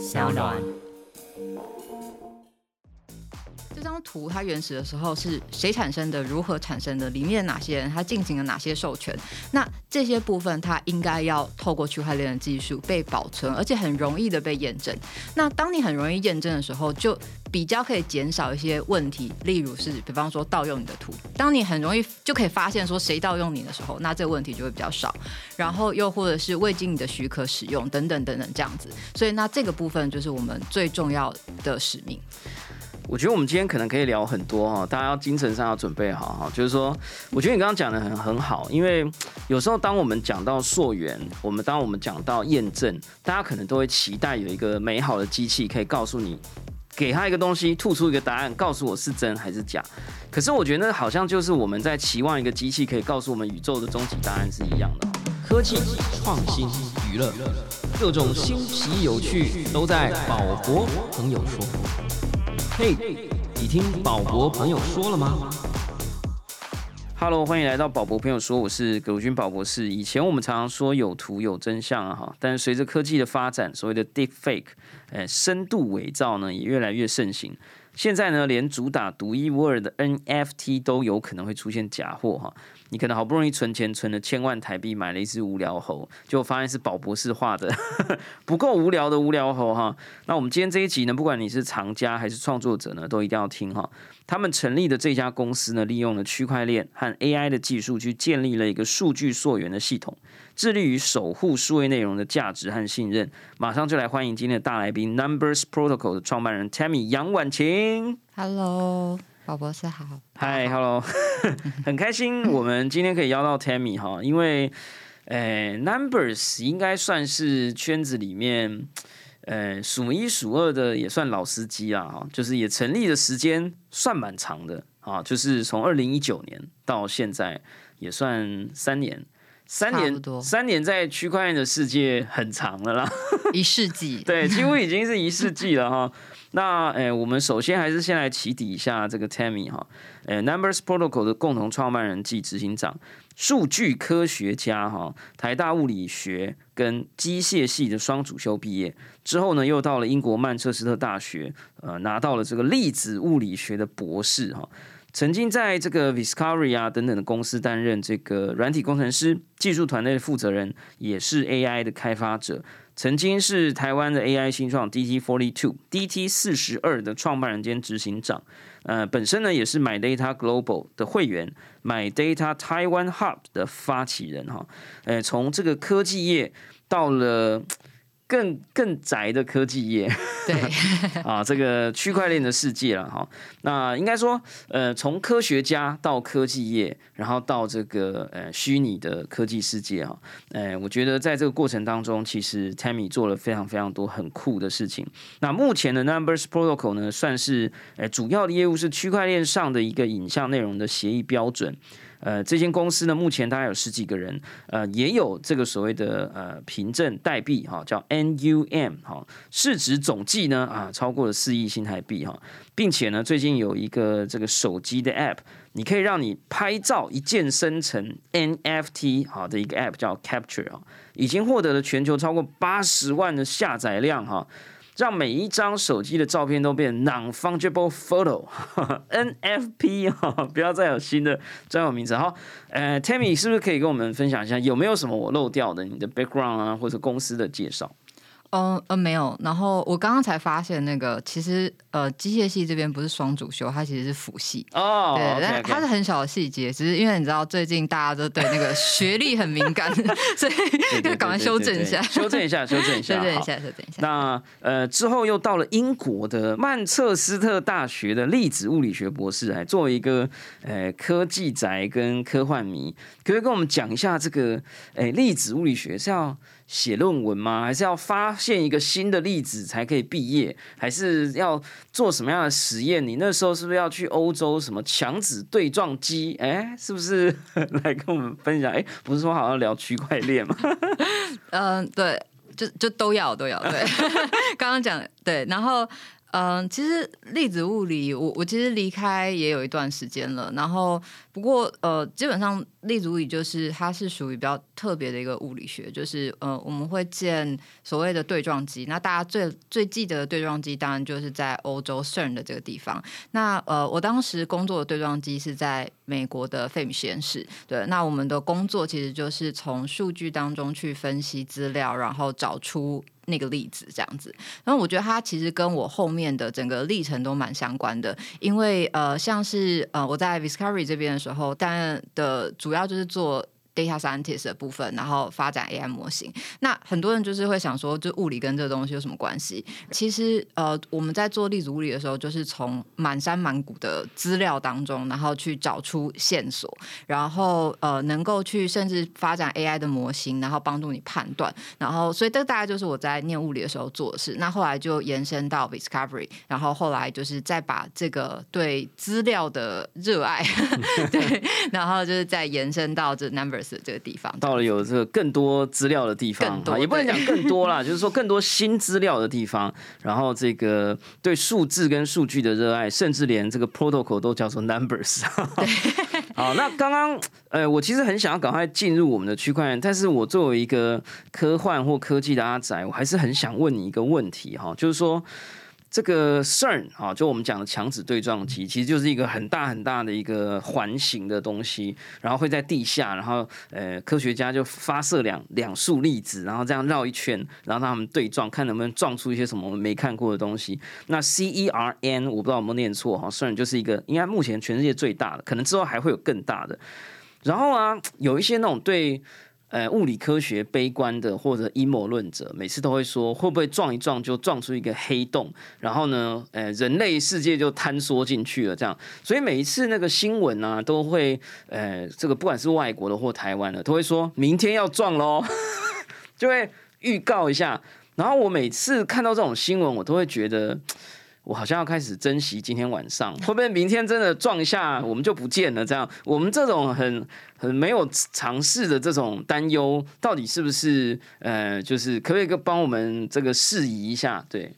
小暖。图它原始的时候是谁产生的？如何产生的？里面哪些人？它进行了哪些授权？那这些部分它应该要透过区块链的技术被保存，而且很容易的被验证。那当你很容易验证的时候，就比较可以减少一些问题。例如是，比方说盗用你的图，当你很容易就可以发现说谁盗用你的时候，那这个问题就会比较少。然后又或者是未经你的许可使用等等等等这样子。所以那这个部分就是我们最重要的使命。我觉得我们今天可能可以聊很多哈，大家要精神上要准备好哈。就是说，我觉得你刚刚讲的很很好，因为有时候当我们讲到溯源，我们当我们讲到验证，大家可能都会期待有一个美好的机器可以告诉你，给他一个东西，吐出一个答案，告诉我是真还是假。可是我觉得好像就是我们在期望一个机器可以告诉我们宇宙的终极答案是一样的。科技创新娱乐，各种新奇有趣都在宝博朋友说。嘿，你听宝博朋友说了吗？Hello，欢迎来到宝博朋友说，我是葛如君宝博士。以前我们常常说有图有真相啊哈，但是随着科技的发展，所谓的 deep fake，哎，深度伪造呢也越来越盛行。现在呢，连主打独一无二的 NFT 都有可能会出现假货哈。你可能好不容易存钱存了千万台币买了一只无聊猴，就发现是宝博士画的，不够无聊的无聊猴哈。那我们今天这一集呢，不管你是藏家还是创作者呢，都一定要听哈。他们成立的这家公司呢，利用了区块链和 AI 的技术，去建立了一个数据溯源的系统，致力于守护数位内容的价值和信任。马上就来欢迎今天的大来宾，Numbers Protocol 的创办人 Tammy 杨婉晴。Hello。宝博士好，嗨，Hello，很开心我们今天可以邀到 Tammy 哈，因为，呃，Numbers 应该算是圈子里面，呃，数一数二的，也算老司机啊，哈，就是也成立的时间算蛮长的啊，就是从二零一九年到现在也算三年，三年多，三年在区块链的世界很长了啦，一世纪，对，几乎已经是一世纪了哈。那诶，我们首先还是先来起底一下这个 Tammy 哈，诶，Numbers Protocol 的共同创办人暨执行长，数据科学家哈，台大物理学跟机械系的双主修毕业之后呢，又到了英国曼彻斯特大学，呃，拿到了这个粒子物理学的博士哈，曾经在这个 Viscari 啊等等的公司担任这个软体工程师、技术团队的负责人，也是 AI 的开发者。曾经是台湾的 AI 新创 DT Forty Two DT 四十二的创办人兼执行长，呃，本身呢也是 My Data Global 的会员，My Data Taiwan Hub 的发起人哈，呃，从这个科技业到了。更更宅的科技业，对啊，这个区块链的世界了哈。那应该说，呃，从科学家到科技业，然后到这个呃虚拟的科技世界哈。呃，我觉得在这个过程当中，其实 Tammy 做了非常非常多很酷的事情。那目前的 Numbers Protocol 呢，算是呃主要的业务是区块链上的一个影像内容的协议标准。呃，这间公司呢，目前大概有十几个人，呃，也有这个所谓的呃凭证代币哈，叫 NUM 哈，市值总计呢啊超过了四亿新台币哈，并且呢，最近有一个这个手机的 App，你可以让你拍照一键生成 NFT 好的一个 App 叫 Capture 啊，已经获得了全球超过八十万的下载量哈。让每一张手机的照片都变 non-fungible photo，NFP 哈，不要再有新的专有名词。好，呃，Tammy 是不是可以跟我们分享一下，有没有什么我漏掉的？你的 background 啊，或者公司的介绍？嗯呃没有，然后我刚刚才发现那个其实呃机械系这边不是双主修，它其实是辅系哦，对，但它是很小的细节，只是因为你知道最近大家都对那个学历很敏感，所以就赶快 修正一下，修正一下，修正一下，修正一下，修正一下。那呃之后又到了英国的曼彻斯特大学的粒子物理学博士，哎作为一个呃科技宅跟科幻迷，可以跟我们讲一下这个哎粒子物理学是要。写论文吗？还是要发现一个新的例子才可以毕业？还是要做什么样的实验？你那时候是不是要去欧洲什么强子对撞机？哎，是不是 来跟我们分享？哎，不是说好像聊区块链吗？嗯，对，就就都要都要。对，刚刚讲对，然后。嗯，其实粒子物理，我我其实离开也有一段时间了。然后，不过呃，基本上粒子物理就是它是属于比较特别的一个物理学，就是呃，我们会建所谓的对撞机。那大家最最记得的对撞机，当然就是在欧洲 CERN 的这个地方。那呃，我当时工作的对撞机是在美国的费米实验室。对，那我们的工作其实就是从数据当中去分析资料，然后找出。那个例子这样子，然后我觉得它其实跟我后面的整个历程都蛮相关的，因为呃，像是呃我在 Discovery 这边的时候，但的主要就是做。Data scientist 的部分，然后发展 AI 模型。那很多人就是会想说，就物理跟这个东西有什么关系？其实，呃，我们在做粒子物理的时候，就是从满山满谷的资料当中，然后去找出线索，然后呃，能够去甚至发展 AI 的模型，然后帮助你判断。然后，所以这大概就是我在念物理的时候做的事。那后来就延伸到 Discovery，然后后来就是再把这个对资料的热爱，对，然后就是再延伸到这 number 这个地方到了有这个更多资料的地方啊，也不能讲更多啦，就是说更多新资料的地方。然后这个对数字跟数据的热爱，甚至连这个 protocol 都叫做 numbers。好，那刚刚呃，我其实很想要赶快进入我们的区块链，但是我作为一个科幻或科技的阿仔，我还是很想问你一个问题哈，就是说。这个 CERN 啊，就我们讲的强子对撞机，其实就是一个很大很大的一个环形的东西，然后会在地下，然后呃，科学家就发射两两束粒子，然后这样绕一圈，然后让他们对撞，看能不能撞出一些什么我们没看过的东西。那 CERN 我不知道有没有念错哈，CERN 就是一个应该目前全世界最大的，可能之后还会有更大的。然后啊，有一些那种对。呃，物理科学悲观的或者阴谋论者，每次都会说，会不会撞一撞就撞出一个黑洞，然后呢，呃，人类世界就坍缩进去了，这样。所以每一次那个新闻啊，都会，呃，这个不管是外国的或台湾的，都会说明天要撞喽，就会预告一下。然后我每次看到这种新闻，我都会觉得。我好像要开始珍惜今天晚上，会不会明天真的撞一下，我们就不见了？这样，我们这种很很没有尝试的这种担忧，到底是不是呃，就是可不可以帮我们这个释疑一下？对。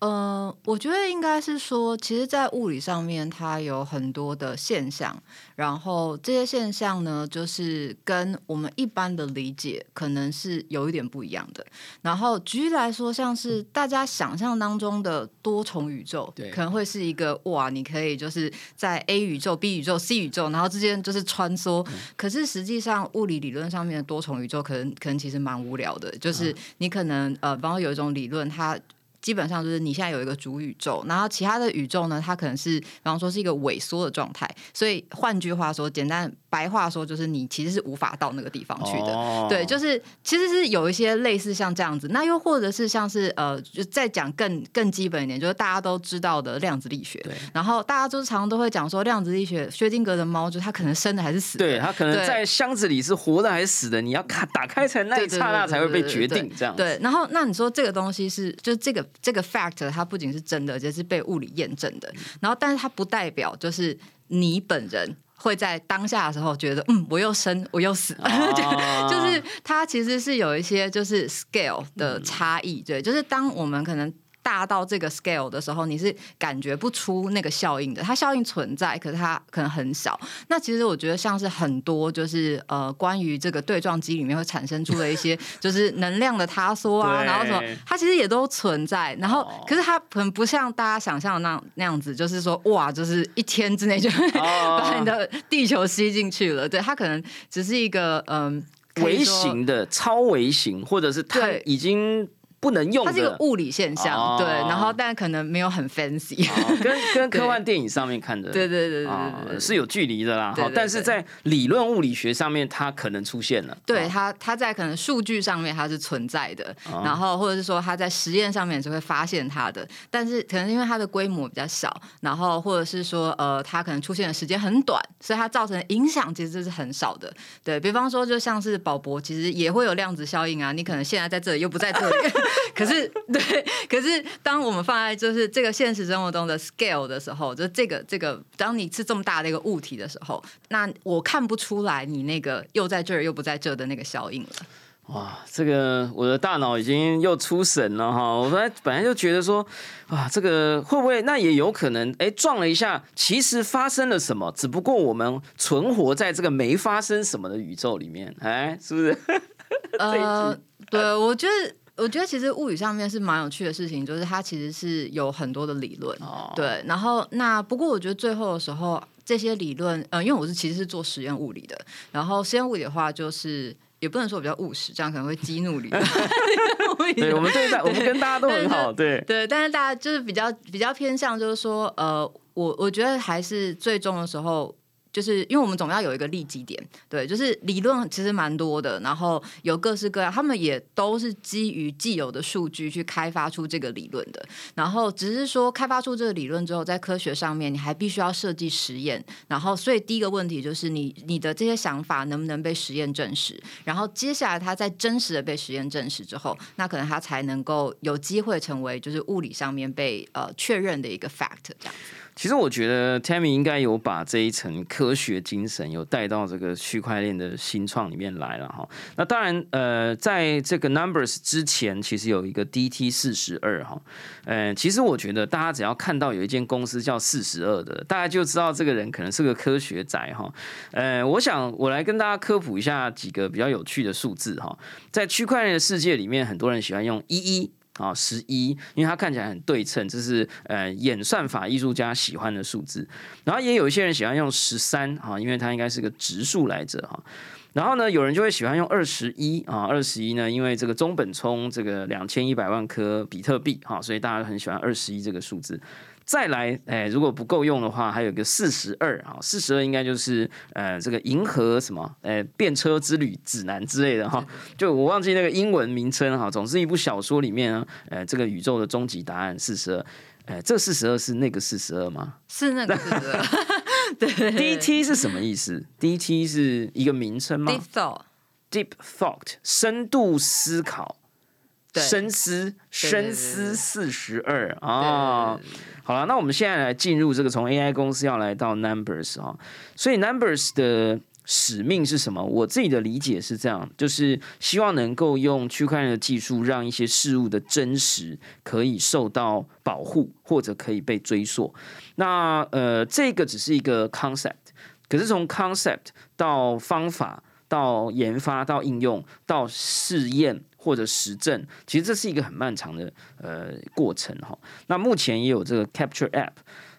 呃，我觉得应该是说，其实，在物理上面，它有很多的现象，然后这些现象呢，就是跟我们一般的理解可能是有一点不一样的。然后举例来说，像是大家想象当中的多重宇宙，对，可能会是一个哇，你可以就是在 A 宇宙、B 宇宙、C 宇宙，然后之间就是穿梭。可是实际上，物理理论上面的多重宇宙，可能可能其实蛮无聊的，就是你可能呃，包括有一种理论，它。基本上就是你现在有一个主宇宙，然后其他的宇宙呢，它可能是，比方说是一个萎缩的状态。所以换句话说，简单白话说，就是你其实是无法到那个地方去的。对，就是其实是有一些类似像这样子。那又或者是像是呃，就再讲更更基本一点，就是大家都知道的量子力学。对。然后大家就是常常都会讲说，量子力学，薛定谔的猫，就它可能生的还是死的？对，它可能在箱子里是活的还是死的？你要看打开才那一刹那才会被决定这样。对。然后那你说这个东西是，就是这个这个 fact。它不仅是真的，而且是被物理验证的。然后，但是它不代表就是你本人会在当下的时候觉得，嗯，我又生，我又死，就是它其实是有一些就是 scale 的差异。对，就是当我们可能。大到这个 scale 的时候，你是感觉不出那个效应的。它效应存在，可是它可能很小。那其实我觉得像是很多就是呃，关于这个对撞机里面会产生出的一些 就是能量的塌缩啊，然后什么，它其实也都存在。然后可是它可能不像大家想象的那那样子，就是说哇，就是一天之内就 把你的地球吸进去了。对，它可能只是一个嗯微型的超微型，或者是它已经。不能用，它是一个物理现象，对，然后但可能没有很 fancy，跟 跟科幻电影上面看的，对对对对对，是有距离的啦。好，但是在理论物理学上面，它可能出现了。对它，它在可能数据上面它是存在的，然后或者是说它在实验上面是会发现它的，但是可能因为它的规模比较小，然后或者是说呃它可能出现的时间很短，所以它造成的影响其实是很少的。对比方说，就像是宝博，其实也会有量子效应啊，你可能现在在这里又不在这里。可是，对，可是当我们放在就是这个现实生活中的 scale 的时候，就这个这个，当你是这么大的一个物体的时候，那我看不出来你那个又在这儿又不在这的那个效应了。哇，这个我的大脑已经又出神了哈！我本来本来就觉得说，啊，这个会不会那也有可能，哎，撞了一下，其实发生了什么？只不过我们存活在这个没发生什么的宇宙里面，哎，是不是？呃，对，我觉得，我觉得其实物理上面是蛮有趣的事情，就是它其实是有很多的理论，对。然后那不过我觉得最后的时候，这些理论，嗯，因为我是其实是做实验物理的，然后实验物理的话就是。也不能说比较务实，这样可能会激怒你。对，我们对待我们跟大家都很好，对对，但是大家就是比较比较偏向，就是说，呃，我我觉得还是最终的时候。就是因为我们总要有一个利基点，对，就是理论其实蛮多的，然后有各式各样，他们也都是基于既有的数据去开发出这个理论的，然后只是说开发出这个理论之后，在科学上面你还必须要设计实验，然后所以第一个问题就是你你的这些想法能不能被实验证实，然后接下来它在真实的被实验证实之后，那可能它才能够有机会成为就是物理上面被呃确认的一个 fact 这样子。其实我觉得 Tammy 应该有把这一层科学精神有带到这个区块链的新创里面来了哈。那当然，呃，在这个 Numbers 之前，其实有一个 DT 四十二哈。呃，其实我觉得大家只要看到有一间公司叫四十二的，大家就知道这个人可能是个科学宅哈。呃，我想我来跟大家科普一下几个比较有趣的数字哈。在区块链的世界里面，很多人喜欢用一一。啊，十一，因为它看起来很对称，这是呃演算法艺术家喜欢的数字。然后也有一些人喜欢用十三，哈，因为它应该是个直数来着，哈。然后呢，有人就会喜欢用二十一，啊，二十一呢，因为这个中本聪这个两千一百万颗比特币，哈，所以大家很喜欢二十一这个数字。再来，哎，如果不够用的话，还有个四十二啊，四十二应该就是呃，这个银河什么，呃，便车之旅指南之类的哈，就我忘记那个英文名称哈，总是一部小说里面啊，呃，这个宇宙的终极答案四十二，哎，这四十二是那个四十二吗？是那个四十二。对，D T 是什么意思？D T 是一个名称吗？Deep thought，Deep thought，深度思考。深思，深思四十二啊！好了，那我们现在来进入这个从 AI 公司要来到 Numbers 啊，所以 Numbers 的使命是什么？我自己的理解是这样，就是希望能够用区块链的技术，让一些事物的真实可以受到保护，或者可以被追溯。那呃，这个只是一个 concept，可是从 concept 到方法，到研发，到应用，到试验。或者实证，其实这是一个很漫长的呃过程哈。那目前也有这个 Capture App，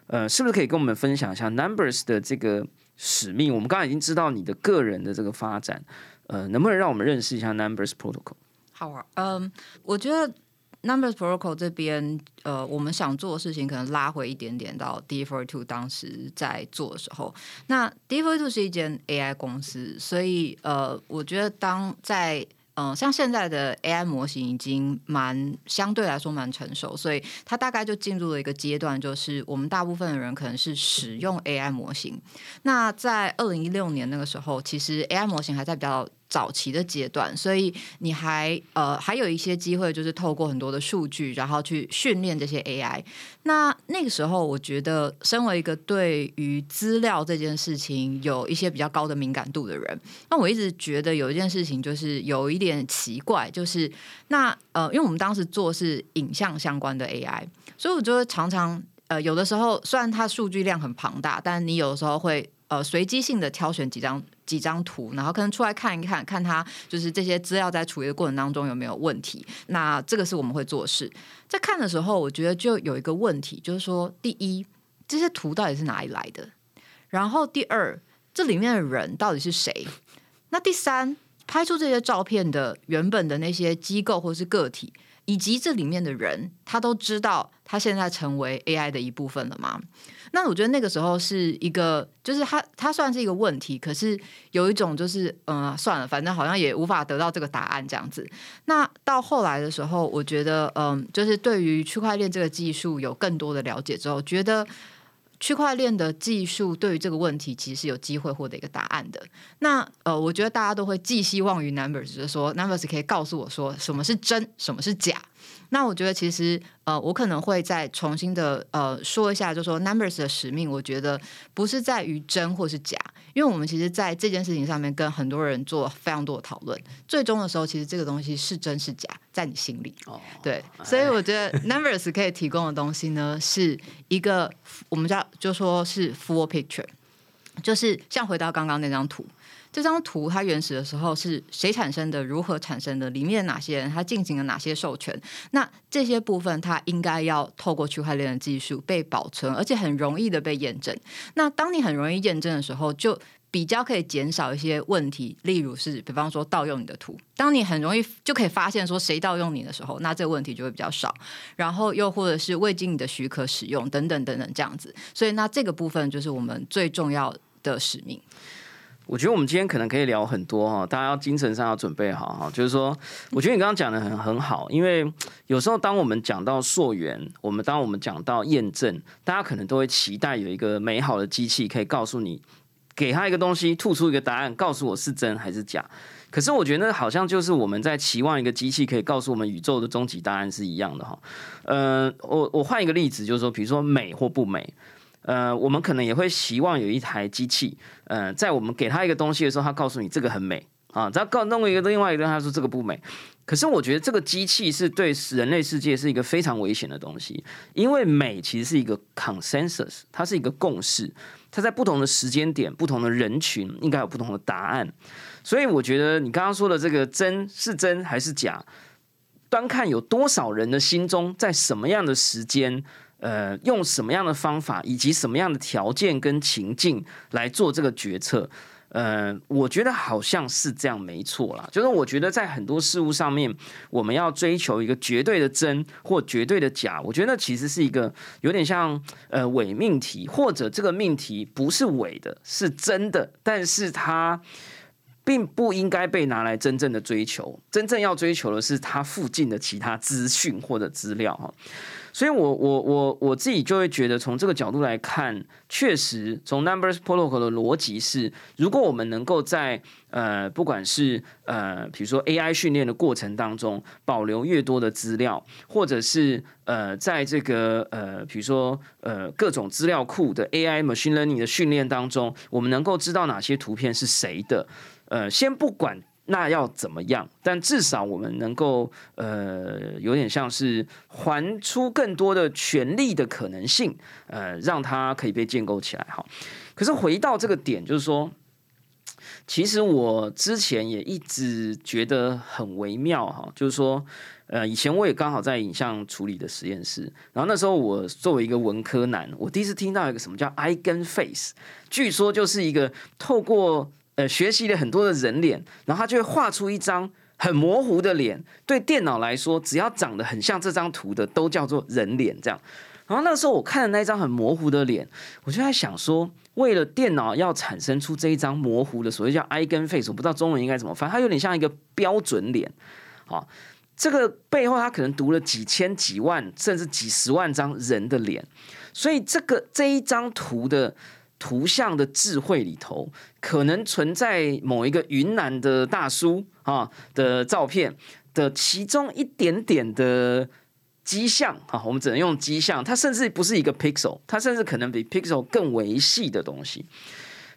呃，是不是可以跟我们分享一下 Numbers 的这个使命？我们刚刚已经知道你的个人的这个发展，呃，能不能让我们认识一下 Numbers Protocol？好啊，嗯，我觉得 Numbers Protocol 这边，呃，我们想做的事情可能拉回一点点到 d f o r Two 当时在做的时候。那 d f o r Two 是一间 AI 公司，所以呃，我觉得当在嗯，像现在的 AI 模型已经蛮相对来说蛮成熟，所以它大概就进入了一个阶段，就是我们大部分的人可能是使用 AI 模型。那在二零一六年那个时候，其实 AI 模型还在比较。早期的阶段，所以你还呃还有一些机会，就是透过很多的数据，然后去训练这些 AI。那那个时候，我觉得身为一个对于资料这件事情有一些比较高的敏感度的人，那我一直觉得有一件事情就是有一点奇怪，就是那呃，因为我们当时做是影像相关的 AI，所以我觉得常常呃有的时候虽然它数据量很庞大，但你有的时候会。呃，随机性的挑选几张几张图，然后可能出来看一看，看他就是这些资料在处理的过程当中有没有问题。那这个是我们会做事。在看的时候，我觉得就有一个问题，就是说，第一，这些图到底是哪里来的？然后第二，这里面的人到底是谁？那第三，拍出这些照片的原本的那些机构或是个体，以及这里面的人，他都知道他现在成为 AI 的一部分了吗？那我觉得那个时候是一个，就是它它算是一个问题，可是有一种就是，嗯，算了，反正好像也无法得到这个答案这样子。那到后来的时候，我觉得，嗯，就是对于区块链这个技术有更多的了解之后，觉得区块链的技术对于这个问题其实是有机会获得一个答案的。那呃，我觉得大家都会寄希望于 Numbers，就是说 Numbers 可以告诉我说什么是真，什么是假。那我觉得其实呃，我可能会再重新的呃说一下，就说 Numbers 的使命，我觉得不是在于真或是假，因为我们其实在这件事情上面跟很多人做非常多的讨论，最终的时候，其实这个东西是真是假，在你心里。哦，对，所以我 觉得 Numbers 可以提供的东西呢，是一个我们叫就说是 full picture，就是像回到刚刚那张图。这张图它原始的时候是谁产生的？如何产生的？里面哪些人？他进行了哪些授权？那这些部分它应该要透过区块链的技术被保存，而且很容易的被验证。那当你很容易验证的时候，就比较可以减少一些问题，例如是比方说盗用你的图。当你很容易就可以发现说谁盗用你的时候，那这个问题就会比较少。然后又或者是未经你的许可使用等等等等这样子。所以那这个部分就是我们最重要的使命。我觉得我们今天可能可以聊很多哈，大家要精神上要准备好哈。就是说，我觉得你刚刚讲的很很好，因为有时候当我们讲到溯源，我们当我们讲到验证，大家可能都会期待有一个美好的机器可以告诉你，给他一个东西，吐出一个答案，告诉我是真还是假。可是我觉得好像就是我们在期望一个机器可以告诉我们宇宙的终极答案是一样的哈。呃，我我换一个例子，就是说，比如说美或不美。呃，我们可能也会希望有一台机器，呃，在我们给他一个东西的时候，他告诉你这个很美啊，再告弄一个另外一个，他说这个不美。可是我觉得这个机器是对人类世界是一个非常危险的东西，因为美其实是一个 consensus，它是一个共识，它在不同的时间点、不同的人群应该有不同的答案。所以我觉得你刚刚说的这个真是真还是假，端看有多少人的心中在什么样的时间。呃，用什么样的方法以及什么样的条件跟情境来做这个决策？呃，我觉得好像是这样，没错啦。就是我觉得在很多事物上面，我们要追求一个绝对的真或绝对的假，我觉得其实是一个有点像呃伪命题，或者这个命题不是伪的，是真的，但是它并不应该被拿来真正的追求。真正要追求的是它附近的其他资讯或者资料哈。所以，我我我我自己就会觉得，从这个角度来看，确实从 Numbers Protocol 的逻辑是，如果我们能够在呃，不管是呃，比如说 AI 训练的过程当中，保留越多的资料，或者是呃，在这个呃，比如说呃，各种资料库的 AI machine learning 的训练当中，我们能够知道哪些图片是谁的，呃，先不管。那要怎么样？但至少我们能够，呃，有点像是还出更多的权利的可能性，呃，让它可以被建构起来。哈，可是回到这个点，就是说，其实我之前也一直觉得很微妙，哈，就是说，呃，以前我也刚好在影像处理的实验室，然后那时候我作为一个文科男，我第一次听到一个什么叫 eigen face，据说就是一个透过。学习了很多的人脸，然后他就会画出一张很模糊的脸。对电脑来说，只要长得很像这张图的，都叫做人脸。这样，然后那时候我看的那张很模糊的脸，我就在想说，为了电脑要产生出这一张模糊的，所谓叫 eigen face，我不知道中文应该怎么翻，它有点像一个标准脸。啊，这个背后他可能读了几千、几万，甚至几十万张人的脸，所以这个这一张图的。图像的智慧里头，可能存在某一个云南的大叔啊的照片的其中一点点的迹象啊，我们只能用迹象，它甚至不是一个 pixel，它甚至可能比 pixel 更维系的东西。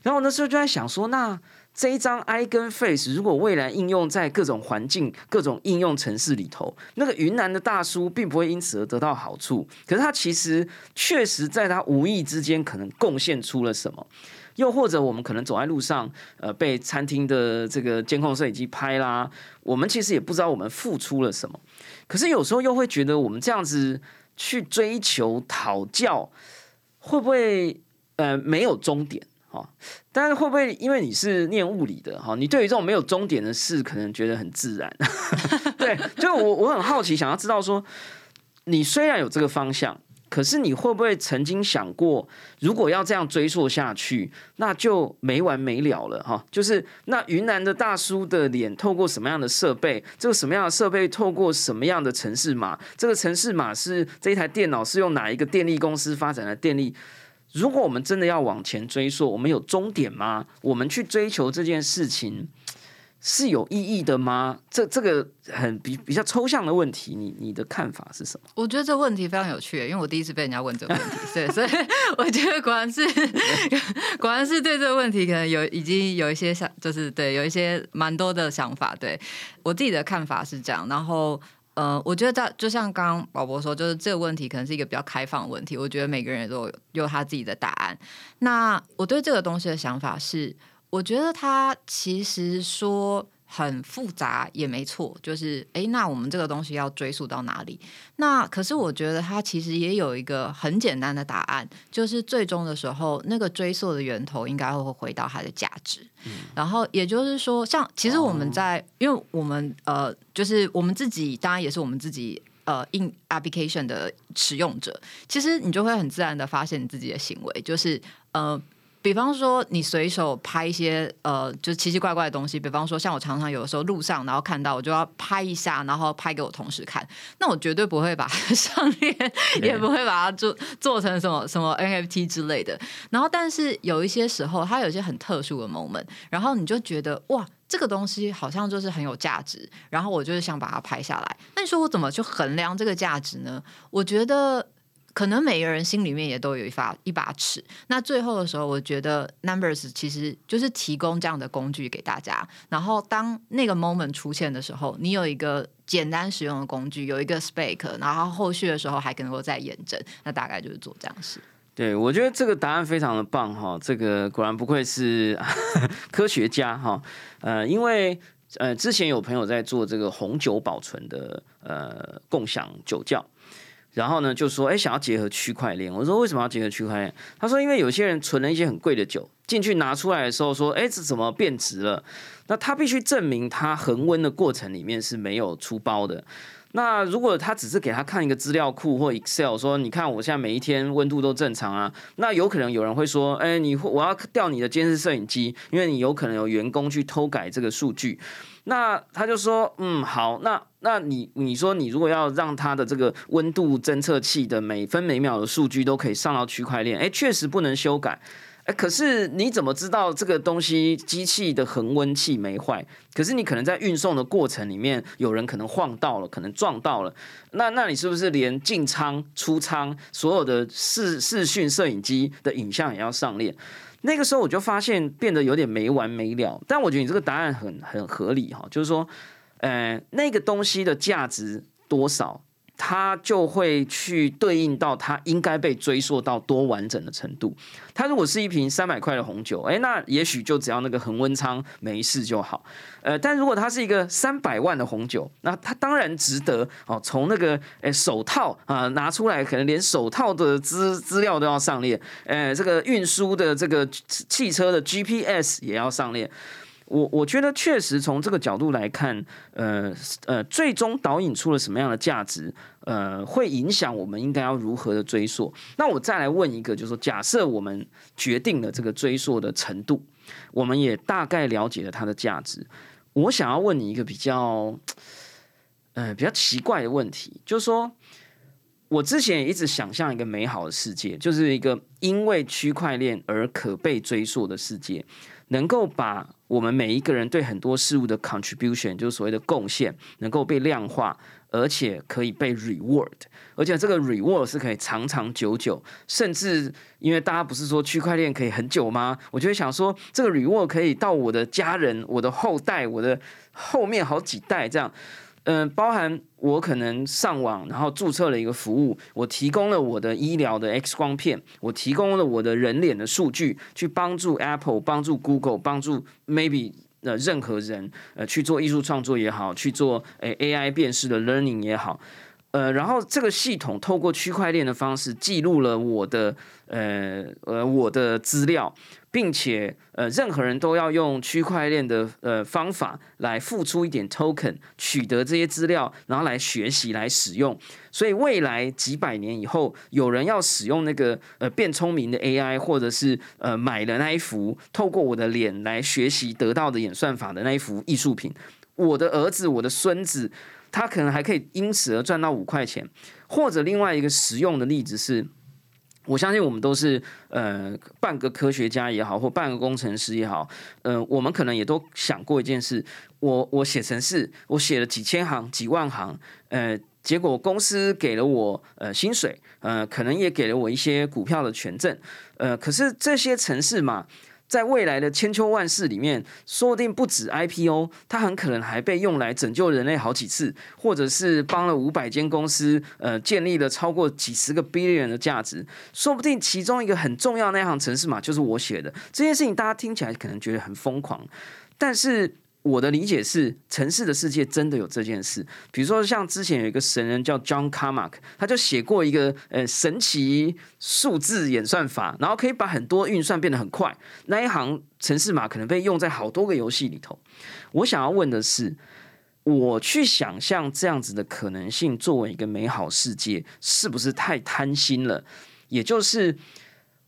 然后我那时候就在想说，那。这一张 i 跟 face 如果未来应用在各种环境、各种应用城市里头，那个云南的大叔并不会因此而得到好处。可是他其实确实在他无意之间可能贡献出了什么，又或者我们可能走在路上，呃，被餐厅的这个监控摄影机拍啦，我们其实也不知道我们付出了什么。可是有时候又会觉得，我们这样子去追求讨教，会不会呃没有终点？哦，但是会不会因为你是念物理的哈，你对于这种没有终点的事，可能觉得很自然？对，就我我很好奇，想要知道说，你虽然有这个方向，可是你会不会曾经想过，如果要这样追溯下去，那就没完没了了哈？就是那云南的大叔的脸，透过什么样的设备？这个什么样的设备透过什么样的城市码？这个城市码是这一台电脑是用哪一个电力公司发展的电力？如果我们真的要往前追溯，我们有终点吗？我们去追求这件事情，是有意义的吗？这这个很比比较抽象的问题，你你的看法是什么？我觉得这问题非常有趣，因为我第一次被人家问这个问题，对，所以我觉得果然是 果然是对这个问题可能有已经有一些想，就是对有一些蛮多的想法。对我自己的看法是这样，然后呃，我觉得在就像刚刚宝博说，就是这个问题可能是一个比较开放的问题，我觉得每个人都有有他自己的答案。那我对这个东西的想法是，我觉得他其实说。很复杂也没错，就是哎，那我们这个东西要追溯到哪里？那可是我觉得它其实也有一个很简单的答案，就是最终的时候，那个追溯的源头应该会回到它的价值。然后也就是说，像其实我们在，因为我们呃，就是我们自己，当然也是我们自己呃，in application 的使用者，其实你就会很自然的发现你自己的行为，就是呃。比方说，你随手拍一些呃，就奇奇怪怪的东西。比方说，像我常常有的时候路上，然后看到，我就要拍一下，然后拍给我同事看。那我绝对不会把它 上链，也不会把它做做成什么什么 NFT 之类的。然后，但是有一些时候，它有一些很特殊的 moment，然后你就觉得哇，这个东西好像就是很有价值。然后我就是想把它拍下来。那你说我怎么去衡量这个价值呢？我觉得。可能每个人心里面也都有一把一把尺。那最后的时候，我觉得 Numbers 其实就是提供这样的工具给大家。然后当那个 moment 出现的时候，你有一个简单使用的工具，有一个 spec，然后后续的时候还能够再验证。那大概就是做这样事。对，我觉得这个答案非常的棒哈。这个果然不愧是 科学家哈。呃，因为呃之前有朋友在做这个红酒保存的呃共享酒窖。然后呢，就说哎，想要结合区块链。我说为什么要结合区块链？他说因为有些人存了一些很贵的酒进去，拿出来的时候说，哎，这怎么变值了？那他必须证明他恒温的过程里面是没有出包的。那如果他只是给他看一个资料库或 Excel，说你看我现在每一天温度都正常啊，那有可能有人会说，哎，你我要调你的监视摄影机，因为你有可能有员工去偷改这个数据。那他就说，嗯，好，那那你你说你如果要让它的这个温度侦测器的每分每秒的数据都可以上到区块链，哎，确实不能修改，哎，可是你怎么知道这个东西机器的恒温器没坏？可是你可能在运送的过程里面，有人可能晃到了，可能撞到了，那那你是不是连进仓出仓所有的视视讯摄影机的影像也要上链？那个时候我就发现变得有点没完没了，但我觉得你这个答案很很合理哈，就是说，呃，那个东西的价值多少？它就会去对应到它应该被追溯到多完整的程度。它如果是一瓶三百块的红酒，哎，那也许就只要那个恒温仓没事就好。呃，但如果它是一个三百万的红酒，那它当然值得哦。从那个诶手套啊拿出来，可能连手套的资资料都要上链，呃，这个运输的这个汽车的 GPS 也要上链。我我觉得确实从这个角度来看，呃呃，最终导引出了什么样的价值，呃，会影响我们应该要如何的追溯。那我再来问一个，就是说，假设我们决定了这个追溯的程度，我们也大概了解了它的价值，我想要问你一个比较，呃，比较奇怪的问题，就是说，我之前也一直想象一个美好的世界，就是一个因为区块链而可被追溯的世界。能够把我们每一个人对很多事物的 contribution，就是所谓的贡献，能够被量化，而且可以被 reward，而且这个 reward 是可以长长久久，甚至因为大家不是说区块链可以很久吗？我就会想说，这个 reward 可以到我的家人、我的后代、我的后面好几代这样。嗯，包含我可能上网，然后注册了一个服务，我提供了我的医疗的 X 光片，我提供了我的人脸的数据，去帮助 Apple、帮助 Google、帮助 Maybe 呃任何人呃去做艺术创作也好，去做诶 AI 辨识的 Learning 也好，呃，然后这个系统透过区块链的方式记录了我的呃呃我的资料。并且，呃，任何人都要用区块链的呃方法来付出一点 token，取得这些资料，然后来学习来使用。所以未来几百年以后，有人要使用那个呃变聪明的 AI，或者是呃买了那一幅透过我的脸来学习得到的演算法的那一幅艺术品，我的儿子、我的孙子，他可能还可以因此而赚到五块钱。或者另外一个实用的例子是。我相信我们都是呃半个科学家也好，或半个工程师也好，呃，我们可能也都想过一件事：我我写程式，我写了几千行、几万行，呃，结果公司给了我呃薪水，呃，可能也给了我一些股票的权证，呃，可是这些城市嘛。在未来的千秋万世里面，说不定不止 IPO，它很可能还被用来拯救人类好几次，或者是帮了五百间公司，呃，建立了超过几十个 billion 的价值。说不定其中一个很重要那行程式码就是我写的。这件事情大家听起来可能觉得很疯狂，但是。我的理解是，城市的世界真的有这件事。比如说，像之前有一个神人叫 John Carmack，他就写过一个呃神奇数字演算法，然后可以把很多运算变得很快。那一行城市码可能被用在好多个游戏里头。我想要问的是，我去想象这样子的可能性作为一个美好世界，是不是太贪心了？也就是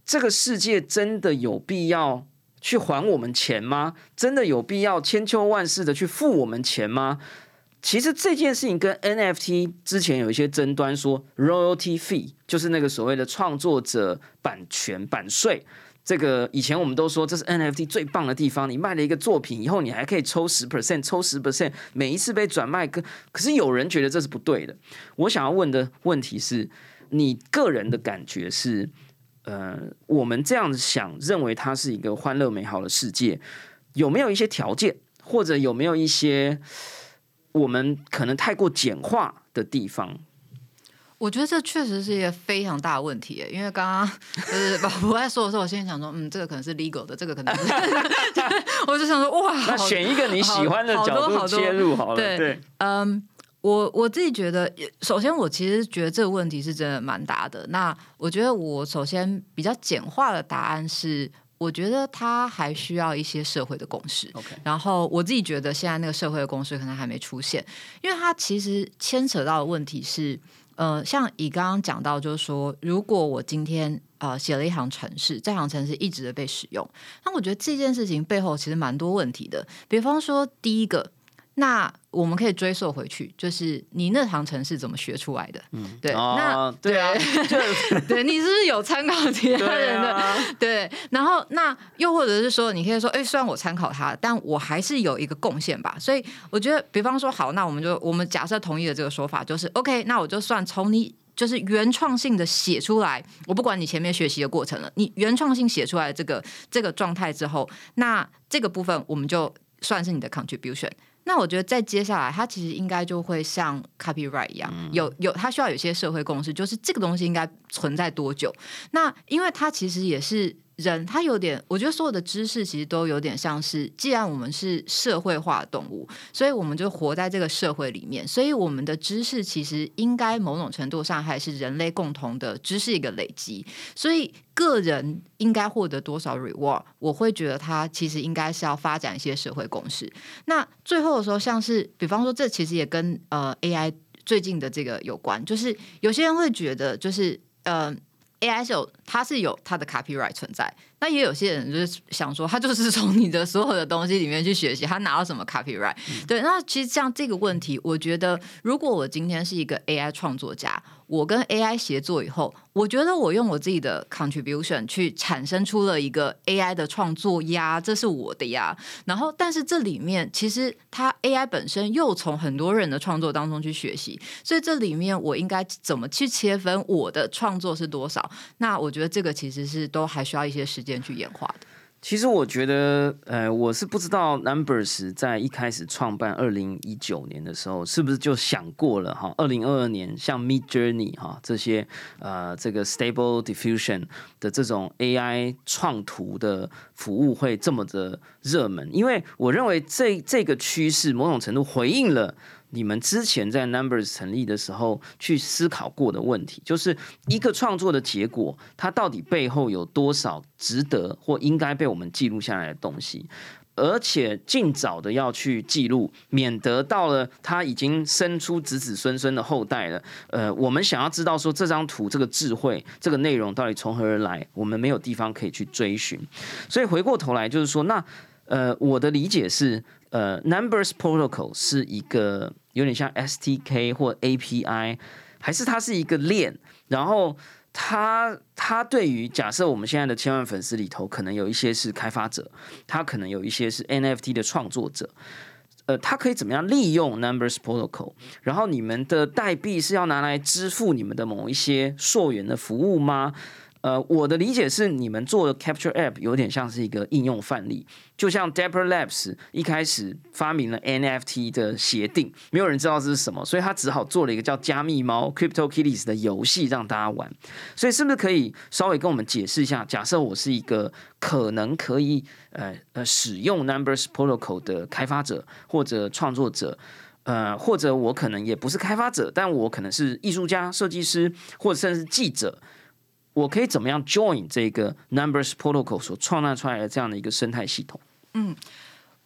这个世界真的有必要？去还我们钱吗？真的有必要千秋万世的去付我们钱吗？其实这件事情跟 NFT 之前有一些争端，说 royalty fee 就是那个所谓的创作者版权版税。这个以前我们都说这是 NFT 最棒的地方，你卖了一个作品以后，你还可以抽十 percent，抽十 percent，每一次被转卖。可可是有人觉得这是不对的。我想要问的问题是你个人的感觉是？呃，我们这样子想，认为它是一个欢乐美好的世界，有没有一些条件，或者有没有一些我们可能太过简化的地方？我觉得这确实是一个非常大的问题，因为刚刚就是宝宝在说的时候，我先想说，嗯，这个可能是 legal 的，这个可能是 我就想说，哇，那选一个你喜欢的角度切入好了，对，嗯。我我自己觉得，首先我其实觉得这个问题是真的蛮大的。那我觉得我首先比较简化的答案是，我觉得它还需要一些社会的共识。OK，然后我自己觉得现在那个社会的共识可能还没出现，因为它其实牵扯到的问题是，呃，像以刚刚讲到，就是说，如果我今天呃写了一行程式，这行程式一直的被使用，那我觉得这件事情背后其实蛮多问题的。比方说，第一个。那我们可以追溯回去，就是你那堂程是怎么学出来的？嗯，对，那对啊，对，你是不是有参考其他人的？对，然后那又或者是说，你可以说，哎，虽然我参考他，但我还是有一个贡献吧。所以我觉得，比方说，好，那我们就我们假设同意的这个说法，就是 OK，那我就算从你就是原创性的写出来，我不管你前面学习的过程了，你原创性写出来这个这个状态之后，那这个部分我们就算是你的 contribution。那我觉得在接下来，它其实应该就会像 copyright 一样，有有它需要有些社会共识，就是这个东西应该存在多久？那因为它其实也是。人他有点，我觉得所有的知识其实都有点像是，既然我们是社会化的动物，所以我们就活在这个社会里面，所以我们的知识其实应该某种程度上还是人类共同的知识一个累积。所以个人应该获得多少 reward，我会觉得他其实应该是要发展一些社会共识。那最后的时候，像是比方说，这其实也跟呃 AI 最近的这个有关，就是有些人会觉得，就是呃。AI 是有，它是有它的 copyright 存在。那也有些人就是想说，他就是从你的所有的东西里面去学习，他拿到什么 copyright？对，那其实像这个问题，我觉得如果我今天是一个 AI 创作家。我跟 AI 协作以后，我觉得我用我自己的 contribution 去产生出了一个 AI 的创作呀，这是我的呀。然后，但是这里面其实它 AI 本身又从很多人的创作当中去学习，所以这里面我应该怎么去切分我的创作是多少？那我觉得这个其实是都还需要一些时间去演化的。其实我觉得，呃，我是不知道 Numbers 在一开始创办二零一九年的时候，是不是就想过了哈？二零二二年像 Mid Journey 哈这些，呃，这个 Stable Diffusion 的这种 AI 创图的服务会这么的热门？因为我认为这这个趋势某种程度回应了。你们之前在 Numbers 成立的时候去思考过的问题，就是一个创作的结果，它到底背后有多少值得或应该被我们记录下来的东西，而且尽早的要去记录，免得到了他已经生出子子孙孙的后代了。呃，我们想要知道说这张图、这个智慧、这个内容到底从何而来，我们没有地方可以去追寻。所以回过头来就是说，那呃，我的理解是。呃，Numbers Protocol 是一个有点像 STK 或 API，还是它是一个链？然后它它对于假设我们现在的千万粉丝里头，可能有一些是开发者，他可能有一些是 NFT 的创作者。呃，他可以怎么样利用 Numbers Protocol？然后你们的代币是要拿来支付你们的某一些溯源的服务吗？呃，我的理解是，你们做的 Capture App 有点像是一个应用范例，就像 Dapper Labs 一开始发明了 NFT 的协定，没有人知道这是什么，所以他只好做了一个叫加密猫 Crypto Kitties 的游戏让大家玩。所以是不是可以稍微跟我们解释一下？假设我是一个可能可以呃呃使用 Numbers Protocol 的开发者或者创作者，呃，或者我可能也不是开发者，但我可能是艺术家、设计师，或者甚至记者。我可以怎么样 join 这个 Numbers Protocol 所创造出来的这样的一个生态系统？嗯，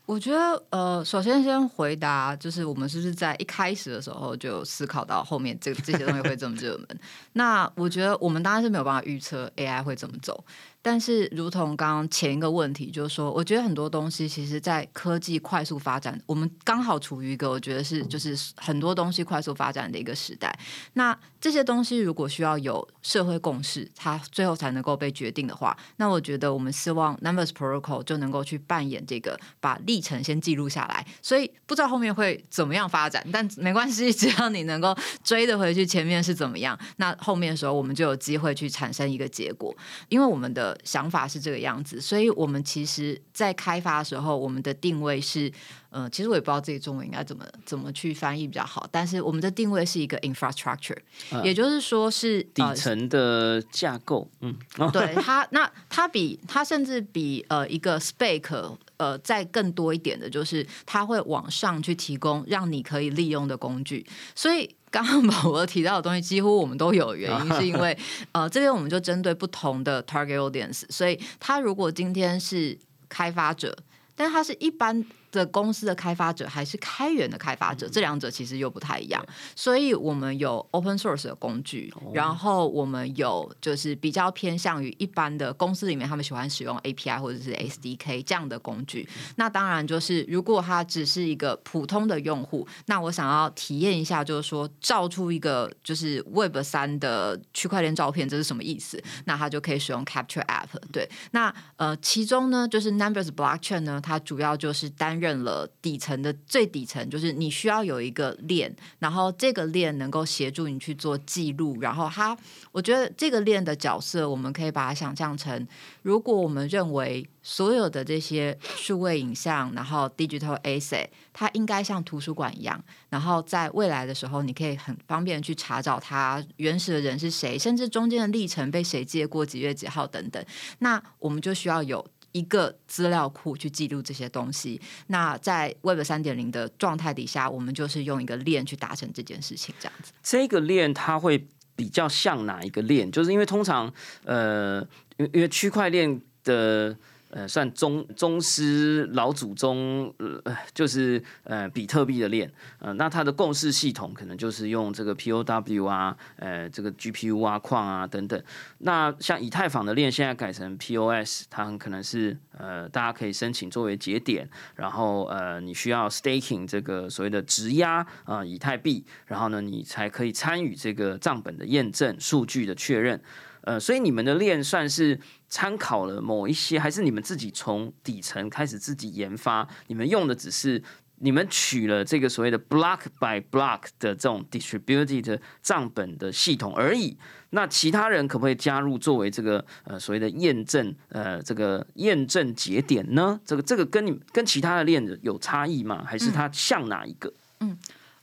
我觉得呃，首先先回答，就是我们是不是在一开始的时候就思考到后面这这些东西会这么热门？那我觉得我们当然是没有办法预测 AI 会怎么走。但是，如同刚刚前一个问题，就是说，我觉得很多东西其实，在科技快速发展，我们刚好处于一个我觉得是就是很多东西快速发展的一个时代。那这些东西如果需要有社会共识，它最后才能够被决定的话，那我觉得我们希望 Numbers Protocol 就能够去扮演这个，把历程先记录下来。所以不知道后面会怎么样发展，但没关系，只要你能够追得回去前面是怎么样，那后面的时候我们就有机会去产生一个结果，因为我们的。想法是这个样子，所以我们其实，在开发的时候，我们的定位是，呃，其实我也不知道自己中文应该怎么怎么去翻译比较好，但是我们的定位是一个 infrastructure，也就是说是底层的架构，嗯，对它，那它比它甚至比呃一个 spec 呃再更多一点的，就是它会往上去提供让你可以利用的工具，所以。刚刚宝宝提到的东西，几乎我们都有原因，是因为呃，这边我们就针对不同的 target audience，所以他如果今天是开发者，但他是一般。的公司的开发者还是开源的开发者，这两者其实又不太一样。所以我们有 open source 的工具，然后我们有就是比较偏向于一般的公司里面，他们喜欢使用 API 或者是 SDK 这样的工具。那当然就是如果他只是一个普通的用户，那我想要体验一下，就是说照出一个就是 Web 三的区块链照片，这是什么意思？那他就可以使用 Capture App。对，那呃，其中呢，就是 Numbers Blockchain 呢，它主要就是单。认了底层的最底层，就是你需要有一个链，然后这个链能够协助你去做记录。然后它，我觉得这个链的角色，我们可以把它想象成，如果我们认为所有的这些数位影像，然后 digital asset，它应该像图书馆一样，然后在未来的时候，你可以很方便去查找它原始的人是谁，甚至中间的历程被谁借过几月几号等等。那我们就需要有。一个资料库去记录这些东西。那在 Web 三点零的状态底下，我们就是用一个链去达成这件事情，这样子。这个链它会比较像哪一个链？就是因为通常，呃，因为因为区块链的。呃，算宗宗师老祖宗，呃，就是呃比特币的链，呃，那它的共识系统可能就是用这个 POW 啊，呃，这个 GPU 啊矿啊等等。那像以太坊的链现在改成 POS，它很可能是呃大家可以申请作为节点，然后呃你需要 staking 这个所谓的质押啊以太币，然后呢你才可以参与这个账本的验证、数据的确认。呃，所以你们的链算是参考了某一些，还是你们自己从底层开始自己研发？你们用的只是你们取了这个所谓的 block by block 的这种 distributed 账本的系统而已。那其他人可不可以加入作为这个呃所谓的验证呃这个验证节点呢？这个这个跟你跟其他的链有差异吗？还是它像哪一个？嗯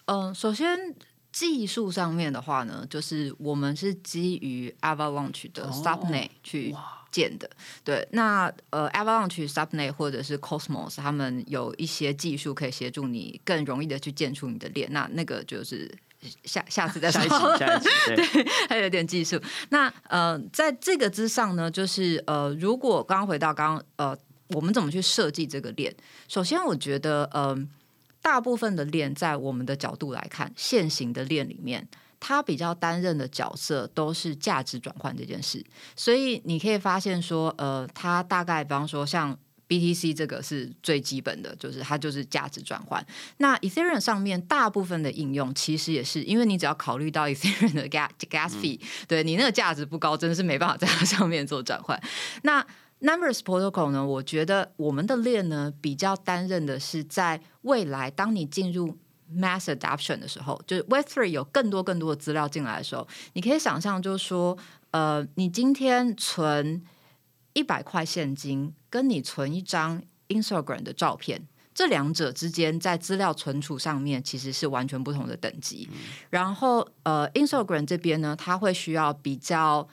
嗯，首先。技术上面的话呢，就是我们是基于 Avalanche 的 Subnet 去建的。对，那呃 Avalanche Subnet 或者是 Cosmos，他们有一些技术可以协助你更容易的去建出你的链。那那个就是下下次再说。对，还有点技术。那呃，在这个之上呢，就是呃，如果刚刚回到刚刚呃，我们怎么去设计这个链？首先，我觉得嗯。大部分的链，在我们的角度来看，现行的链里面，它比较担任的角色都是价值转换这件事。所以你可以发现说，呃，它大概比方说像 BTC 这个是最基本的，就是它就是价值转换。那 Ethereum 上面大部分的应用其实也是，因为你只要考虑到 Ethereum 的 gas gas fee，、对你那个价值不高，真的是没办法在它上面做转换。那 Numbers Protocol 呢？我觉得我们的链呢比较担任的是在未来，当你进入 mass adoption 的时候，就是 Web Three 有更多更多的资料进来的时候，你可以想象，就是说，呃，你今天存一百块现金，跟你存一张 Instagram 的照片。这两者之间在资料存储上面其实是完全不同的等级。然后，呃，Instagram 这边呢，它会需要比较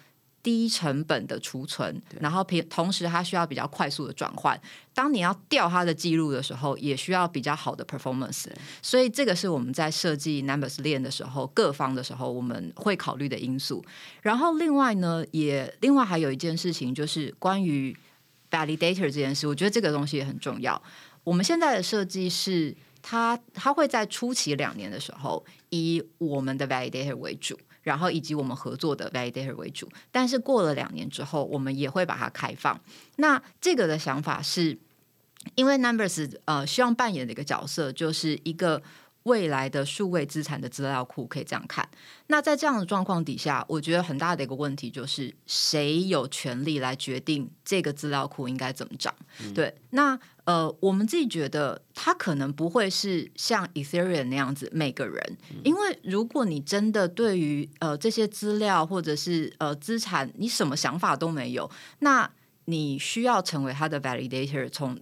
低成本的储存，然后平同时它需要比较快速的转换。当你要调它的记录的时候，也需要比较好的 performance。所以这个是我们在设计 Numbers 链的时候，各方的时候我们会考虑的因素。然后另外呢，也另外还有一件事情就是关于 validator 这件事，我觉得这个东西也很重要。我们现在的设计是，它它会在初期两年的时候以我们的 validator 为主。然后以及我们合作的 validator 为主，但是过了两年之后，我们也会把它开放。那这个的想法是，因为 Numbers 呃希望扮演的一个角色，就是一个未来的数位资产的资料库，可以这样看。那在这样的状况底下，我觉得很大的一个问题就是，谁有权利来决定这个资料库应该怎么涨？对，那呃，我们自己觉得它可能不会是像 Ethereum 那样子每个人，因为如果你真的对于呃这些资料或者是呃资产，你什么想法都没有，那你需要成为他的 validator，从